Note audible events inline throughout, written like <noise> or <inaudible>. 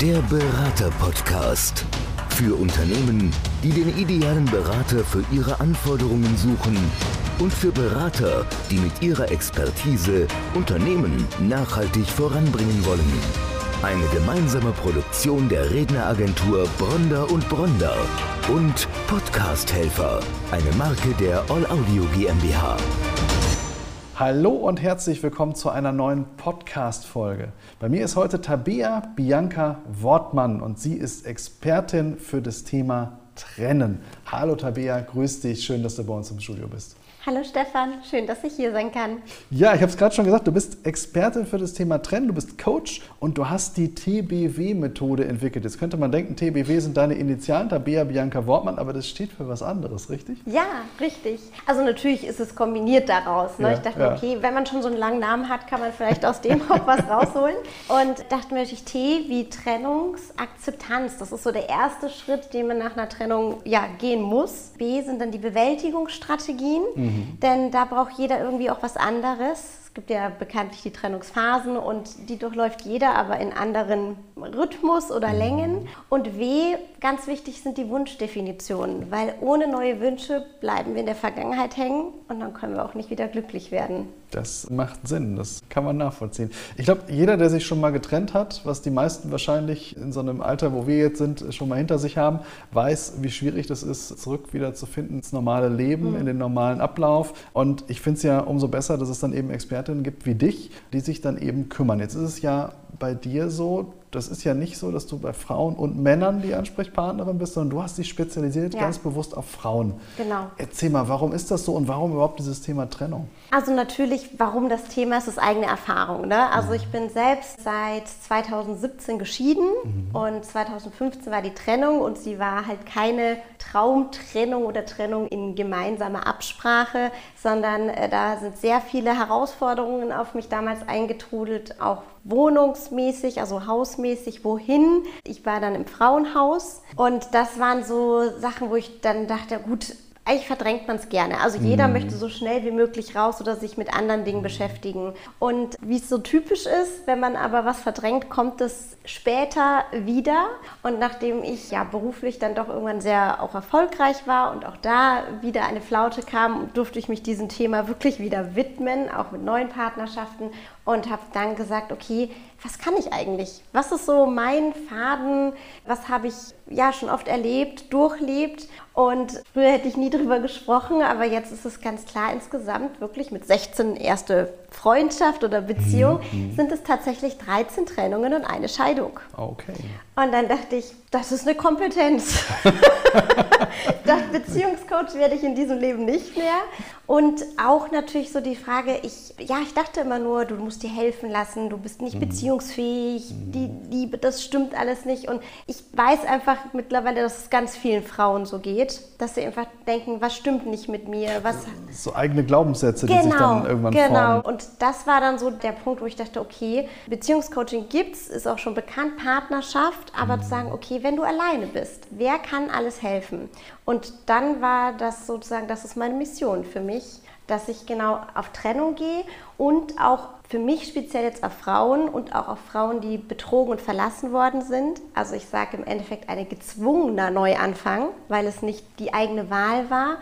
Der Berater-Podcast. Für Unternehmen, die den idealen Berater für ihre Anforderungen suchen und für Berater, die mit ihrer Expertise Unternehmen nachhaltig voranbringen wollen. Eine gemeinsame Produktion der Redneragentur Bronder und Bronder und Podcast-Helfer, eine Marke der All Audio GmbH. Hallo und herzlich willkommen zu einer neuen Podcast-Folge. Bei mir ist heute Tabea Bianca Wortmann und sie ist Expertin für das Thema Trennen. Hallo Tabea, grüß dich, schön, dass du bei uns im Studio bist. Hallo Stefan, schön, dass ich hier sein kann. Ja, ich habe es gerade schon gesagt, du bist Expertin für das Thema Trennen, du bist Coach und du hast die TBW-Methode entwickelt. Jetzt könnte man denken, TBW sind deine Initialen, Tabea Bianca Wortmann, aber das steht für was anderes, richtig? Ja, richtig. Also natürlich ist es kombiniert daraus. Ne? Ja, ich dachte ja. okay, wenn man schon so einen langen Namen hat, kann man vielleicht aus dem auch was <laughs> rausholen. Und dachte mir natürlich, T wie Trennungsakzeptanz. Das ist so der erste Schritt, den man nach einer Trennung ja, gehen muss. B sind dann die Bewältigungsstrategien. Denn da braucht jeder irgendwie auch was anderes. Es gibt ja bekanntlich die Trennungsphasen und die durchläuft jeder, aber in anderen Rhythmus oder Längen. Und W, ganz wichtig sind die Wunschdefinitionen, weil ohne neue Wünsche bleiben wir in der Vergangenheit hängen und dann können wir auch nicht wieder glücklich werden. Das macht Sinn, das kann man nachvollziehen. Ich glaube, jeder, der sich schon mal getrennt hat, was die meisten wahrscheinlich in so einem Alter, wo wir jetzt sind, schon mal hinter sich haben, weiß, wie schwierig das ist, zurück wieder zu finden ins normale Leben, in den normalen Ablauf. Und ich finde es ja umso besser, dass es dann eben Expertinnen gibt wie dich, die sich dann eben kümmern. Jetzt ist es ja bei dir so, das ist ja nicht so, dass du bei Frauen und Männern die Ansprechpartnerin bist, sondern du hast dich spezialisiert Ja. ganz bewusst auf Frauen. Genau. Erzähl mal, warum ist das so und warum überhaupt dieses Thema Trennung? Also natürlich, warum das Thema ist, ist eigene Erfahrung. Ne? Also ich bin selbst seit 2017 geschieden und 2015 war die Trennung und sie war halt keine Traumtrennung oder Trennung in gemeinsamer Absprache, sondern äh, da sind sehr viele Herausforderungen auf mich damals eingetrudelt, auch wohnungsmäßig, also hausmäßig, wohin. Ich war dann im Frauenhaus und das waren so Sachen, wo ich dann dachte, gut, eigentlich verdrängt man es gerne. Also jeder möchte so schnell wie möglich raus oder sich mit anderen Dingen beschäftigen. Und wie es so typisch ist, wenn man aber was verdrängt, kommt es später wieder. Und nachdem ich ja beruflich dann doch irgendwann sehr auch erfolgreich war und auch da wieder eine Flaute kam, durfte ich mich diesem Thema wirklich wieder widmen, auch mit neuen Partnerschaften und habe dann gesagt, okay, was kann ich eigentlich? Was ist so mein Faden? Was habe ich ja schon oft erlebt, durchlebt? Und früher hätte ich nie drüber gesprochen, aber jetzt ist es ganz klar insgesamt wirklich mit 16 erste Freundschaft oder Beziehung sind es tatsächlich 13 Trennungen und eine Scheidung. Okay. Und dann dachte ich, das ist eine Kompetenz. <laughs> <laughs> das Beziehungscoach werde ich in diesem Leben nicht mehr. Und auch natürlich so die Frage, ich, ja, ich dachte immer nur, du musst dir helfen lassen, du bist nicht beziehungsfähig, die Liebe, das stimmt alles nicht. Und ich weiß einfach mittlerweile, dass es ganz vielen Frauen so geht, dass sie einfach denken, was stimmt nicht mit mir, was So eigene Glaubenssätze, die sich dann irgendwann genau. formen. Und das war dann so der Punkt, wo ich dachte, okay, Beziehungscoaching gibt's, ist auch schon bekannt, Partnerschaft, aber zu sagen, okay, wenn du alleine bist, wer kann alles helfen? Und dann war das sozusagen, das ist meine Mission für mich, dass ich genau auf Trennung gehe und auch für mich speziell jetzt auf Frauen und auch auf Frauen, die betrogen und verlassen worden sind. Also ich sage im Endeffekt ein gezwungener Neuanfang, weil es nicht die eigene Wahl war.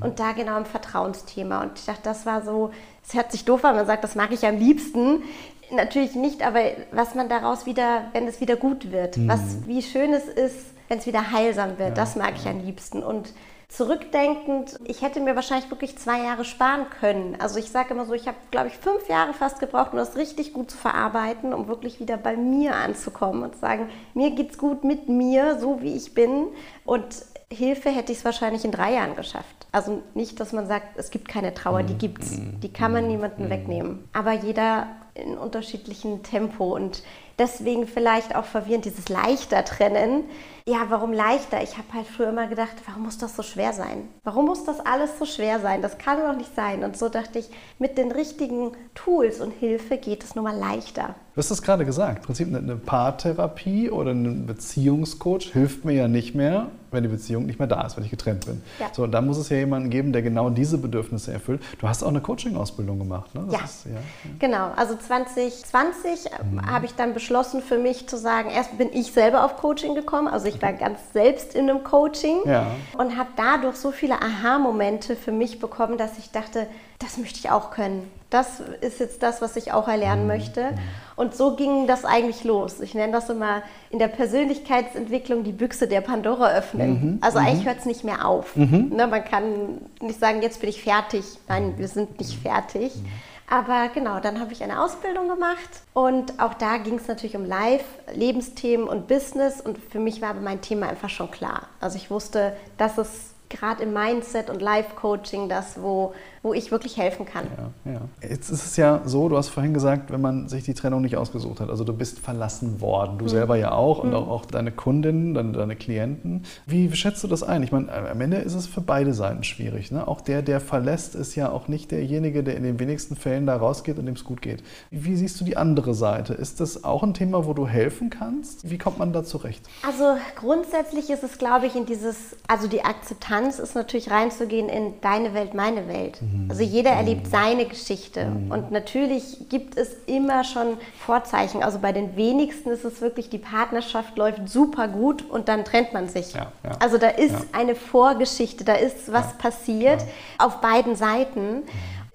Und da genau im Vertrauensthema. Und ich dachte, das war so, es hört sich doof an, man sagt, das mag ich am liebsten. Natürlich nicht, aber was man daraus wieder, wenn es wieder gut wird, was, wie schön es ist, wenn es wieder heilsam wird, das mag ich am liebsten. Und zurückdenkend, ich hätte mir wahrscheinlich wirklich zwei Jahre sparen können. Also ich sage immer so, ich habe, glaube ich, fünf Jahre fast gebraucht, um das richtig gut zu verarbeiten, um wirklich wieder bei mir anzukommen und zu sagen, mir geht's gut mit mir, so wie ich bin. Und Hilfe hätte ich es wahrscheinlich in drei Jahren geschafft. Also nicht, dass man sagt, es gibt keine Trauer, die gibt's. Die kann man niemandem wegnehmen. Aber jeder in unterschiedlichem Tempo und deswegen vielleicht auch verwirrend dieses leichter trennen. Ja, warum leichter? Ich habe halt früher immer gedacht, warum muss das so schwer sein? Warum muss das alles so schwer sein? Das kann doch nicht sein. Und so dachte ich, mit den richtigen Tools und Hilfe geht es nun mal leichter. Du hast es gerade gesagt, im Prinzip eine Paartherapie oder ein Beziehungscoach hilft mir ja nicht mehr, wenn die Beziehung nicht mehr da ist, wenn ich getrennt bin. Ja. So, und da muss es ja jemanden geben, der genau diese Bedürfnisse erfüllt. Du hast auch eine Coaching-Ausbildung gemacht, ne? Ja. Ist, ja. genau. Also 2020 mhm. habe ich dann beschlossen für mich zu sagen, erst bin ich selber auf Coaching gekommen, also ich war ganz selbst in einem Coaching ja. und habe dadurch so viele Aha-Momente für mich bekommen, dass ich dachte, das möchte ich auch können. Das ist jetzt das, was ich auch erlernen mhm. möchte. Und so ging das eigentlich los. Ich nenne das immer in der Persönlichkeitsentwicklung die Büchse der Pandora öffnen. Mhm. Also eigentlich mhm. hört es nicht mehr auf. Mhm. Ne, man kann nicht sagen, jetzt bin ich fertig. Nein, wir sind nicht fertig. Aber genau, dann habe ich eine Ausbildung gemacht und auch da ging es natürlich um Live, Lebensthemen und Business und für mich war aber mein Thema einfach schon klar. Also ich wusste, dass es gerade im Mindset und Life-Coaching das, wo, wo ich wirklich helfen kann. Ja, ja. Jetzt ist es ja so, du hast vorhin gesagt, wenn man sich die Trennung nicht ausgesucht hat, also du bist verlassen worden, du mhm. selber ja auch und mhm. auch, auch deine Kundinnen, deine, deine, Klienten. Wie schätzt du das ein? Ich meine, am Ende ist es für beide Seiten schwierig. Ne? Auch der, der verlässt, ist ja auch nicht derjenige, der in den wenigsten Fällen da rausgeht und dem es gut geht. Wie siehst du die andere Seite? Ist das auch ein Thema, wo du helfen kannst? Wie kommt man da zurecht? Also grundsätzlich ist es, glaube ich, in dieses, also die Akzeptanz ist natürlich reinzugehen in deine Welt, meine Welt. Mhm. Also jeder erlebt mhm. seine Geschichte. Mhm. Und natürlich gibt es immer schon Vorzeichen. Also bei den wenigsten ist es wirklich, die Partnerschaft läuft super gut und dann trennt man sich. Ja, ja. Also da ist ja. eine Vorgeschichte, da ist was passiert auf beiden Seiten.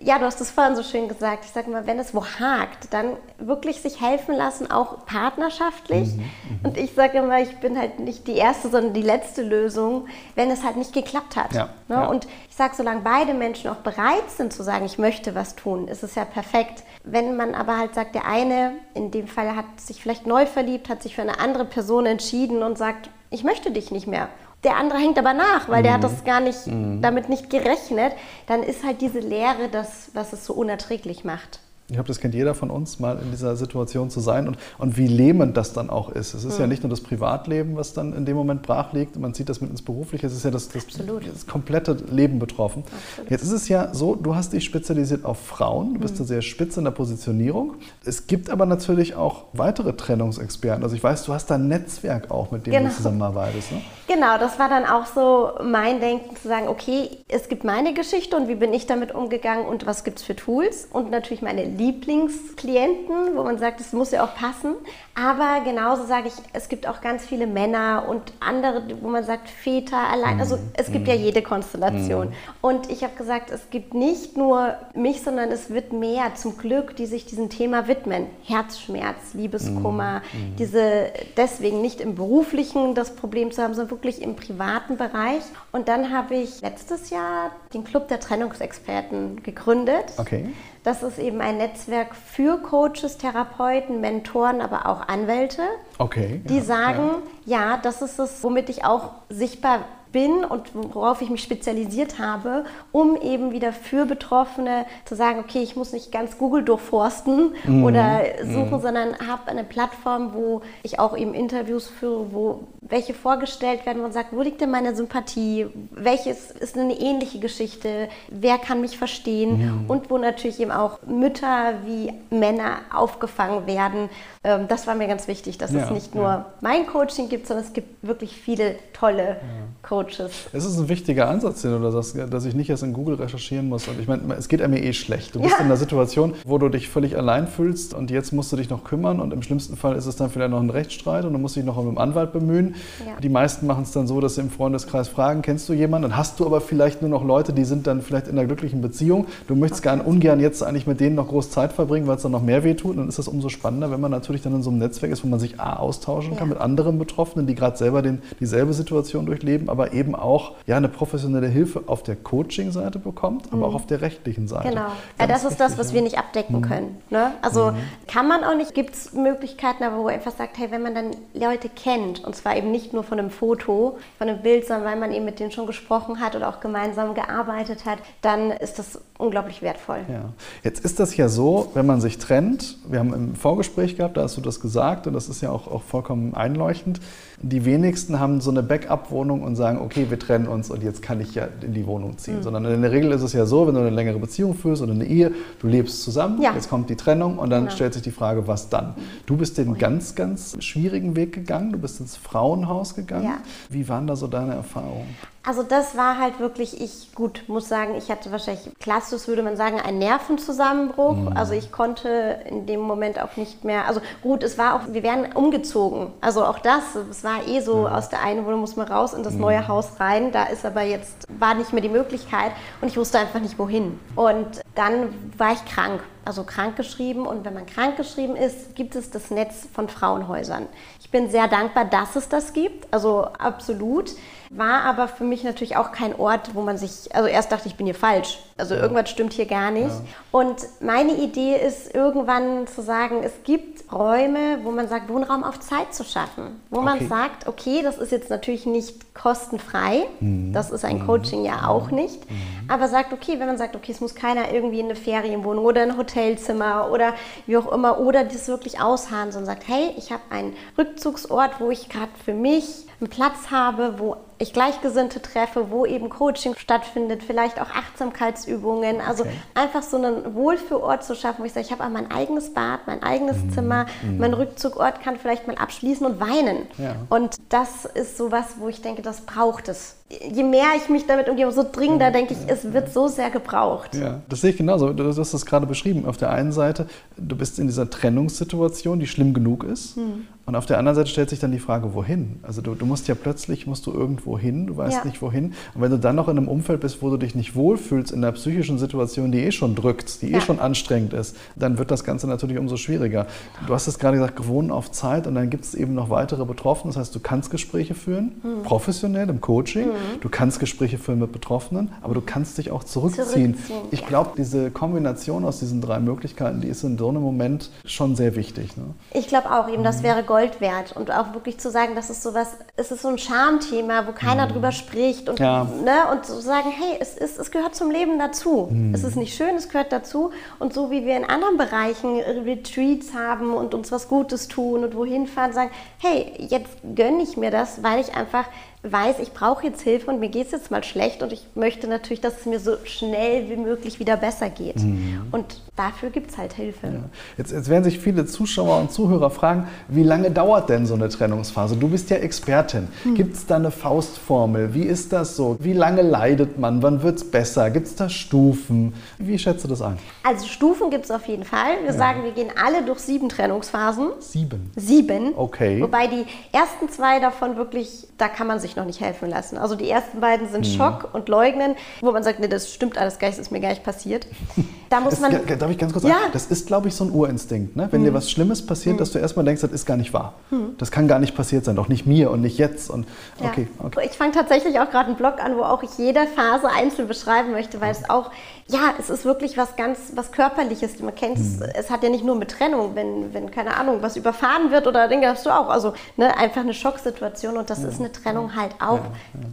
Mhm ja, du hast es vorhin so schön gesagt. Ich sage mal, wenn es wo hakt, dann wirklich sich helfen lassen, auch partnerschaftlich. Mhm, mh. Und ich sage immer, ich bin halt nicht die erste, sondern die letzte Lösung, wenn es halt nicht geklappt hat. Ja, ne? ja. Und ich sage, solange beide Menschen auch bereit sind zu sagen, ich möchte was tun, ist es ja perfekt. Wenn man aber halt sagt, der eine, in dem Fall hat sich vielleicht neu verliebt, hat sich für eine andere Person entschieden und sagt, ich möchte dich nicht mehr der andere hängt aber nach, weil mhm. der hat mhm. das gar nicht, mhm. damit nicht gerechnet, dann ist halt diese Leere das, was es so unerträglich macht. Ich glaube, das kennt jeder von uns, mal in dieser Situation zu sein und, und wie lähmend das dann auch ist. Es ist mhm. ja nicht nur das Privatleben, was dann in dem Moment brach liegt, man zieht das mit ins Berufliche, es ist ja das, das, das komplette Leben betroffen. Absolut. Jetzt ist es ja so, du hast dich spezialisiert auf Frauen, du bist mhm. sehr spitze in der Positionierung. Es gibt aber natürlich auch weitere Trennungsexperten. Also ich weiß, du hast da ein Netzwerk auch, mit dem genau. du zusammenarbeitest. Ne? Genau, das war dann auch so mein Denken zu sagen, okay, es gibt meine Geschichte und wie bin ich damit umgegangen und was gibt es für Tools und natürlich meine Lieblingsklienten, wo man sagt, es muss ja auch passen. Aber genauso sage ich, es gibt auch ganz viele Männer und andere, wo man sagt, Väter allein. Also mhm. es gibt ja mhm. jede Konstellation. Mhm. Und ich habe gesagt, es gibt nicht nur mich, sondern es wird mehr zum Glück, die sich diesem Thema widmen. Herzschmerz, Liebeskummer, diese deswegen nicht im beruflichen das Problem zu haben, sondern wirklich im privaten Bereich. Und dann habe ich letztes Jahr den Club der Trennungsexperten gegründet. Okay. Das ist eben ein Netzwerk für Coaches, Therapeuten, Mentoren, aber auch Anwälte, okay, die ja, sagen, ja. ja, das ist es, womit ich auch sichtbar bin und worauf ich mich spezialisiert habe, um eben wieder für Betroffene zu sagen, okay, ich muss nicht ganz Google durchforsten mhm. oder suchen, mhm. sondern habe eine Plattform, wo ich auch eben Interviews führe, wo welche vorgestellt werden, man sagt, wo liegt denn meine Sympathie, welches ist eine ähnliche Geschichte, wer kann mich verstehen mhm. und wo natürlich eben auch Mütter wie Männer aufgefangen werden. Ähm, das war mir ganz wichtig, dass ja, es nicht nur ja. mein Coaching gibt, sondern es gibt wirklich viele tolle ja. Coaches. Coaches. Es ist ein wichtiger Ansatz, den du sagst, dass ich nicht erst in Google recherchieren muss. Und ich meine, es geht einem eh schlecht. Du bist ja. in einer Situation, wo du dich völlig allein fühlst und jetzt musst du dich noch kümmern und im schlimmsten Fall ist es dann vielleicht noch ein Rechtsstreit und du musst dich noch um einen Anwalt bemühen. Ja. Die meisten machen es dann so, dass sie im Freundeskreis fragen, kennst du jemanden? Dann hast du aber vielleicht nur noch Leute, die sind dann vielleicht in einer glücklichen Beziehung. Du möchtest okay. gar ungern jetzt eigentlich mit denen noch groß Zeit verbringen, weil es dann noch mehr wehtut. Und dann ist das umso spannender, wenn man natürlich dann in so einem Netzwerk ist, wo man sich A, austauschen ja. kann mit anderen Betroffenen, die gerade selber den, dieselbe Situation durchleben, aber eben auch ja, eine professionelle Hilfe auf der Coaching-Seite bekommt, aber mhm. auch auf der rechtlichen Seite. Genau. ja, das ist das, was wir nicht abdecken mhm. können. Ne? Also mhm. kann man auch nicht, gibt es Möglichkeiten, aber wo einfach sagt, hey, wenn man dann Leute kennt, und zwar eben eben nicht nur von einem Foto, von einem Bild, sondern weil man eben mit denen schon gesprochen hat oder auch gemeinsam gearbeitet hat, dann ist das unglaublich wertvoll. Ja. Jetzt ist das ja so, wenn man sich trennt, wir haben im Vorgespräch gehabt, da hast du das gesagt und das ist ja auch, auch vollkommen einleuchtend, die wenigsten haben so eine Backup-Wohnung und sagen, okay, wir trennen uns und jetzt kann ich ja in die Wohnung ziehen. Mhm. Sondern in der Regel ist es ja so, wenn du eine längere Beziehung führst oder eine Ehe, du lebst zusammen, ja. jetzt kommt die Trennung und dann genau. stellt sich die Frage, was dann? Du bist den ganz, ganz schwierigen Weg gegangen, du bist ins Frauenhaus gegangen. Ja. Wie waren da so deine Erfahrungen? Also das war halt wirklich, ich gut, muss sagen, ich hatte wahrscheinlich, klassisch würde man sagen, einen Nervenzusammenbruch. Mhm. Also ich konnte in dem Moment auch nicht mehr, also gut, es war auch, wir wären umgezogen. Also auch das, es war eh so, mhm. aus der einen Wohnung muss man raus in das mhm. neue Haus rein. Da ist aber jetzt, war nicht mehr die Möglichkeit und ich wusste einfach nicht wohin. Und dann war ich krank also krankgeschrieben. Und wenn man krankgeschrieben ist, gibt es das Netz von Frauenhäusern. Ich bin sehr dankbar, dass es das gibt, also absolut. War aber für mich natürlich auch kein Ort, wo man sich, also erst dachte ich, bin hier falsch. Also ja. irgendwas stimmt hier gar nicht. Ja. Und meine Idee ist irgendwann zu sagen, es gibt Räume, wo man sagt, Wohnraum auf Zeit zu schaffen. Wo okay. man sagt, okay, das ist jetzt natürlich nicht kostenfrei. Mhm. Das ist ein mhm. Coaching ja auch mhm. nicht. Mhm. Aber sagt, okay, wenn man sagt, okay, es muss keiner irgendwie in eine Ferienwohnung oder ein Hotelzimmer oder wie auch immer oder das wirklich ausharren, sondern sagt, hey, ich habe einen Rückzugsort, wo ich gerade für mich einen Platz habe, wo ich Gleichgesinnte treffe, wo eben Coaching stattfindet, vielleicht auch Achtsamkeitsübungen. Also okay. einfach so einen Wohlfühlort zu schaffen, wo ich sage, ich habe mein eigenes Bad, mein eigenes mhm. Zimmer, mhm. mein Rückzugort kann vielleicht mal abschließen und weinen. Ja. Und das ist so was, wo ich denke, das braucht es. Je mehr ich mich damit umgebe, so dringender denke ich, es wird so sehr gebraucht. Ja, das sehe ich genauso. Du hast es gerade beschrieben. Auf der einen Seite, du bist in dieser Trennungssituation, die schlimm genug ist. Mhm. Und auf der anderen Seite stellt sich dann die Frage, wohin? Also du, du musst ja plötzlich, musst du irgendwo hin, du weißt ja. nicht wohin. Und wenn du dann noch in einem Umfeld bist, wo du dich nicht wohlfühlst, in einer psychischen Situation, die eh schon drückt, die eh ja. eh schon anstrengend ist, dann wird das Ganze natürlich umso schwieriger. Du hast es gerade gesagt, gewohnt auf Zeit und dann gibt es eben noch weitere Betroffene. Das heißt, du kannst Gespräche führen, mhm. professionell im Coaching, mhm. du kannst Gespräche führen mit Betroffenen, aber du kannst dich auch zurückziehen. zurückziehen ich ja. glaube, diese Kombination aus diesen drei Möglichkeiten, die ist in so einem Moment schon sehr wichtig. Ne? Ich glaube auch, eben das mhm. wäre Gold wert und auch wirklich zu sagen, das ist sowas, es ist so ein Schamthema, wo keiner mhm. drüber spricht und, ja. ne, und zu sagen, hey, es, ist, es gehört zum Leben dazu. Es ist nicht schön, es gehört dazu und so wie wir in anderen Bereichen Retreats haben und uns was Gutes tun und wohin fahren, sagen, hey, jetzt gönne ich mir das, weil ich einfach weiß, ich brauche jetzt Hilfe und mir geht es jetzt mal schlecht und ich möchte natürlich, dass es mir so schnell wie möglich wieder besser geht. Mhm. Und dafür gibt es halt Hilfe. Ja. Jetzt, jetzt, werden sich viele Zuschauer und Zuhörer fragen, wie lange dauert denn so eine Trennungsphase? Du bist ja Expertin. Mhm. Gibt es da eine Faustformel? Wie ist das so? Wie lange leidet man? Wann wird es besser? Gibt es da Stufen? Wie schätzt du das ein? Also Stufen gibt es auf jeden Fall. Wir ja. sagen, wir gehen alle durch sieben Trennungsphasen. Sieben? Sieben. Okay. Wobei die ersten zwei davon wirklich, da kann man sich sich noch nicht helfen lassen. Also die ersten beiden sind mhm. Schock und Leugnen, wo man sagt, nee, das stimmt alles gar nicht, das ist mir gar nicht passiert. <laughs> Da muss man. Das, darf ich ganz kurz sagen? Ja. Das ist, glaube ich, so ein Urinstinkt. Ne? Wenn mhm. dir was Schlimmes passiert, mhm. dass du erstmal denkst, das ist gar nicht wahr. Mhm. Das kann gar nicht passiert sein, auch nicht mir und nicht jetzt. Und, ja. okay. Ich fange tatsächlich auch gerade einen Blog an, wo auch ich jede Phase einzeln beschreiben möchte, weil es auch, ja, es ist wirklich was ganz, was Körperliches. Man kennt es, mhm. es hat ja nicht nur mit Trennung, wenn, wenn, keine Ahnung, was überfahren wird oder Dinge hast du auch. Also ne, einfach eine Schocksituation und das ist eine Trennung halt auch.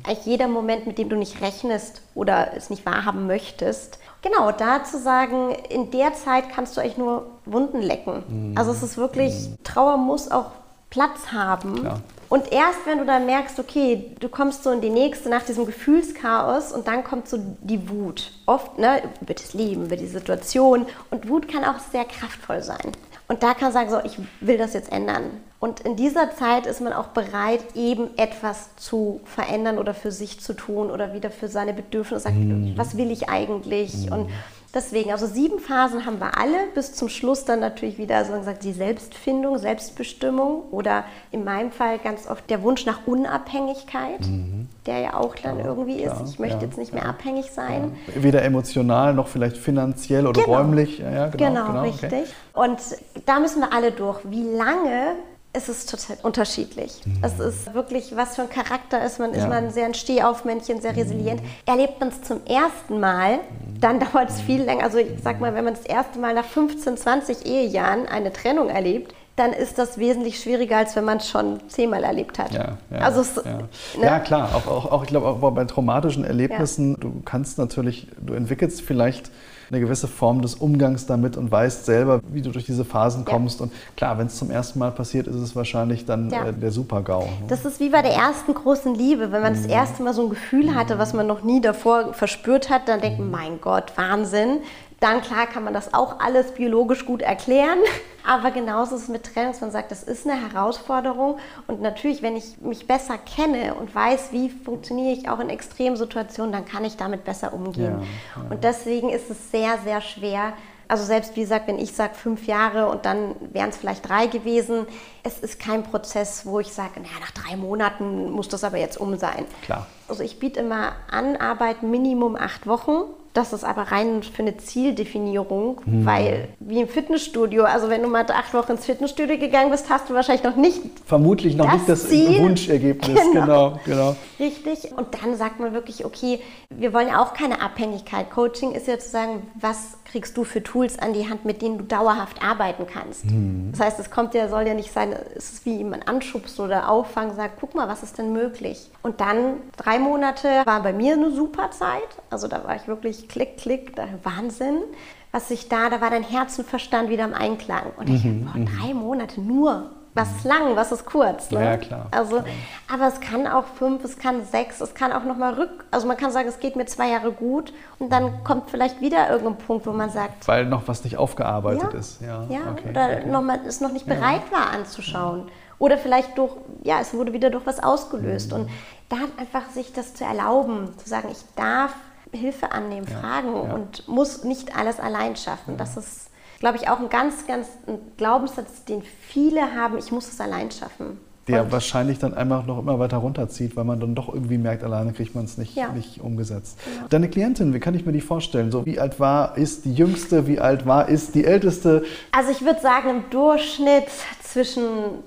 Eigentlich jeder Moment, mit dem du nicht rechnest oder es nicht wahrhaben möchtest. Genau, da zu sagen, in der Zeit kannst du eigentlich nur Wunden lecken. Mhm. Also es ist wirklich, mhm. Trauer muss auch Platz haben. Klar. Und erst wenn du dann merkst, okay, du kommst so in die nächste nach diesem Gefühlschaos und dann kommt so die Wut. Oft ne, über das Leben, über die Situation. Und Wut kann auch sehr kraftvoll sein. Und da kann man sagen, so, ich will das jetzt ändern. Und in dieser Zeit ist man auch bereit, eben etwas zu verändern oder für sich zu tun oder wieder für seine Bedürfnisse. Sagt, mhm. was will ich eigentlich? Mhm. Und deswegen, also sieben Phasen haben wir alle, bis zum Schluss dann natürlich wieder so gesagt die Selbstfindung, Selbstbestimmung oder in meinem Fall ganz oft der Wunsch nach Unabhängigkeit, mhm. der ja auch dann klar, irgendwie klar, ist. Ich möchte ja, jetzt nicht mehr ja, abhängig sein. Ja. Weder emotional noch vielleicht finanziell oder genau. räumlich. genau, genau, genau richtig. Okay. Und da müssen wir alle durch. Wie lange es ist total unterschiedlich. Mhm. Es ist wirklich, was für ein Charakter ist man. Ja. Ist man sehr ein Stehaufmännchen, sehr resilient. Mhm. Erlebt man es zum ersten Mal, mhm. dann dauert es viel länger. Also ich sag mal, wenn man das erste Mal nach 15, 20 Ehejahren eine Trennung erlebt, dann ist das wesentlich schwieriger, als wenn man es schon zehnmal erlebt hat. Ja, ja, also es, ja. ne? ja klar, auch, auch, auch ich glaube auch bei traumatischen Erlebnissen, du kannst natürlich, du entwickelst vielleicht eine gewisse Form des Umgangs damit und weißt selber, wie du durch diese Phasen kommst. Und klar, wenn es zum ersten Mal passiert, ist es wahrscheinlich dann äh, der Super-GAU. ne? Das ist wie bei der ersten großen Liebe. Wenn man das erste Mal so ein Gefühl hatte, was man noch nie davor verspürt hat, dann denkt man, mein Gott, Wahnsinn. Dann klar kann man das auch alles biologisch gut erklären. <laughs> Aber genauso ist es mit Trennung, dass man sagt, das ist eine Herausforderung. Und natürlich, wenn ich mich besser kenne und weiß, wie funktioniere ich auch in Extremsituationen, dann kann ich damit besser umgehen. Ja, Und deswegen ist es sehr, sehr schwer, also selbst wie gesagt, wenn ich sage fünf Jahre und dann wären es vielleicht drei gewesen, es ist kein Prozess, wo ich sage, naja, nach drei Monaten muss das aber jetzt um sein. Klar. Also ich biete immer an, Arbeit Minimum acht Wochen. Das ist aber rein für eine Zieldefinierung, Mhm. weil wie im Fitnessstudio, also wenn du mal acht Wochen ins Fitnessstudio gegangen bist, hast du wahrscheinlich noch nicht Vermutlich noch Das nicht das Ziel. Wunschergebnis. <laughs> Genau. Genau, genau. Richtig. Und dann sagt man wirklich, okay, wir wollen ja auch keine Abhängigkeit. Coaching ist ja zu sagen, was kriegst du für Tools an die Hand, mit denen du dauerhaft arbeiten kannst. Mhm. Das heißt, es kommt ja, soll ja nicht sein, es ist wie jemand anschubst oder auffangen, sagt, guck mal, was ist denn möglich? Und dann drei Monate war bei mir eine super Zeit. Also da war ich wirklich klick, klick, Wahnsinn. Was ich da, da war dein Herz und Verstand wieder im Einklang. Und ich Mhm, dachte, boah, drei Monate nur. Was ist lang, was ist kurz? Ne? Ja, klar, Also, aber es kann auch fünf, es kann sechs, es kann auch nochmal rück. Also man kann sagen, es geht mir zwei Jahre gut und dann kommt vielleicht wieder irgendein Punkt, wo man sagt, Weil noch was nicht aufgearbeitet ja, ist. Ja, ja okay, oder okay. noch mal, es noch nicht bereit war anzuschauen. Oder vielleicht durch, ja, es wurde wieder durch was ausgelöst. Mhm. Und da einfach sich das zu erlauben, zu sagen, ich darf Hilfe annehmen, fragen ja. und muss nicht alles allein schaffen. Das ist, glaube ich, auch ein ganz, ganz ein Glaubenssatz, den viele haben, ich muss es allein schaffen. Der Und- wahrscheinlich dann einfach noch immer weiter runterzieht, weil man dann doch irgendwie merkt, alleine kriegt man es nicht, Ja. nicht umgesetzt. Deine Klientin, wie kann ich mir die vorstellen? So, wie alt war, ist die jüngste, wie alt war, ist die älteste? Also ich würde sagen, im Durchschnitt zwischen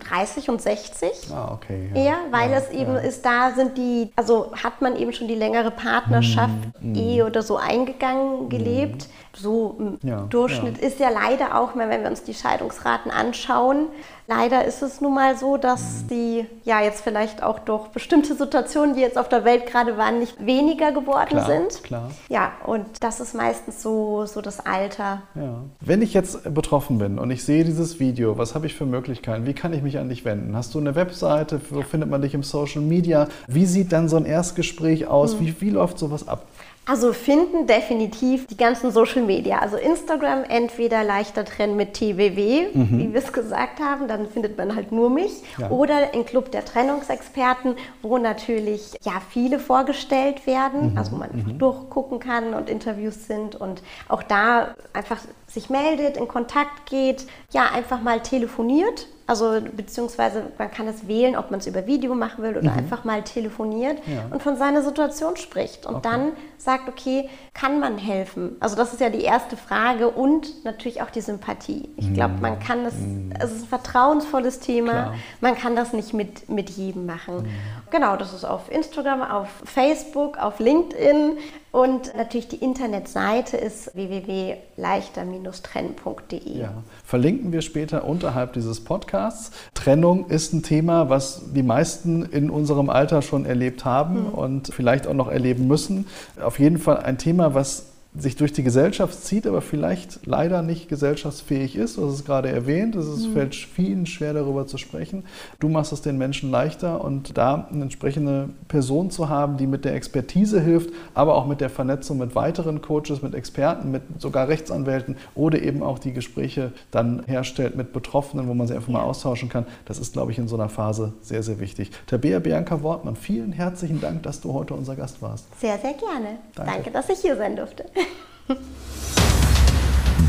30 und 60. Ah, okay. Ja, weil ja, es eben ja. ist, da sind die, also hat man eben schon die längere Partnerschaft, Mhm, Ehe oder so eingegangen, gelebt. So im Ja, Durchschnitt ist ja leider auch, wenn wir uns die Scheidungsraten anschauen, leider ist es nun mal so, Mhm. dass die ja jetzt vielleicht auch durch bestimmte Situationen, die jetzt auf der Welt gerade waren, nicht weniger geworden Klar, sind. klar. Ja, und das ist meistens so, so das Alter. Ja. Wenn ich jetzt betroffen bin und ich sehe dieses Video, was habe ich für Möglichkeiten? Wie kann ich mich an dich wenden? Hast du eine Webseite? Wo findet man dich im Social Media? Wie sieht dann so ein Erstgespräch aus? Wie, wie läuft sowas ab? Also finden definitiv die ganzen Social Media. Also Instagram entweder leichter trennen mit TWW, wie wir es gesagt haben, dann findet man halt nur mich. Ja. Oder im Club der Trennungsexperten, wo natürlich ja viele vorgestellt werden, also wo man einfach durchgucken kann und Interviews sind und auch da einfach sich meldet, in Kontakt geht, ja einfach mal telefoniert. Also beziehungsweise man kann es wählen, ob man es über Video machen will oder einfach mal telefoniert Ja. und von seiner Situation spricht und Okay. dann sagt, okay, kann man helfen? Also das ist ja die erste Frage und natürlich auch die Sympathie. Ich glaube, man kann das, es ist ein vertrauensvolles Thema, Klar. man kann das nicht mit, mit jedem machen. Genau, das ist auf Instagram, auf Facebook, auf LinkedIn und natürlich die Internetseite ist www.leichter-trennen.de. Ja. Verlinken wir später unterhalb dieses Podcasts. Trennung ist ein Thema, was die meisten in unserem Alter schon erlebt haben und vielleicht auch noch erleben müssen. Auf jeden Fall ein Thema, was sich durch die Gesellschaft zieht, aber vielleicht leider nicht gesellschaftsfähig ist. Du hast es gerade erwähnt, es ist, fällt vielen schwer darüber zu sprechen. Du machst es den Menschen leichter und da eine entsprechende Person zu haben, die mit der Expertise hilft, aber auch mit der Vernetzung mit weiteren Coaches, mit Experten, mit sogar Rechtsanwälten oder eben auch die Gespräche dann herstellt mit Betroffenen, wo man sie einfach mal austauschen kann. Das ist, glaube ich, in so einer Phase sehr, sehr wichtig. Tabea Bianca Wortmann, vielen herzlichen Dank, dass du heute unser Gast warst. Sehr, sehr gerne. Danke. Danke dass ich hier sein durfte.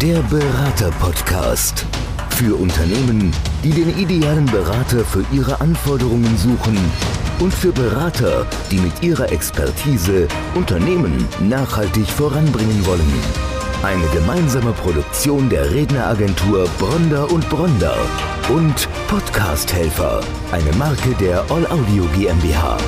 Der Berater-Podcast. Für Unternehmen, die den idealen Berater für ihre Anforderungen suchen und für Berater, die mit ihrer Expertise Unternehmen nachhaltig voranbringen wollen. Eine gemeinsame Produktion der Redneragentur Bronder und Bronder und Podcast Helfer, eine Marke der All Audio GmbH.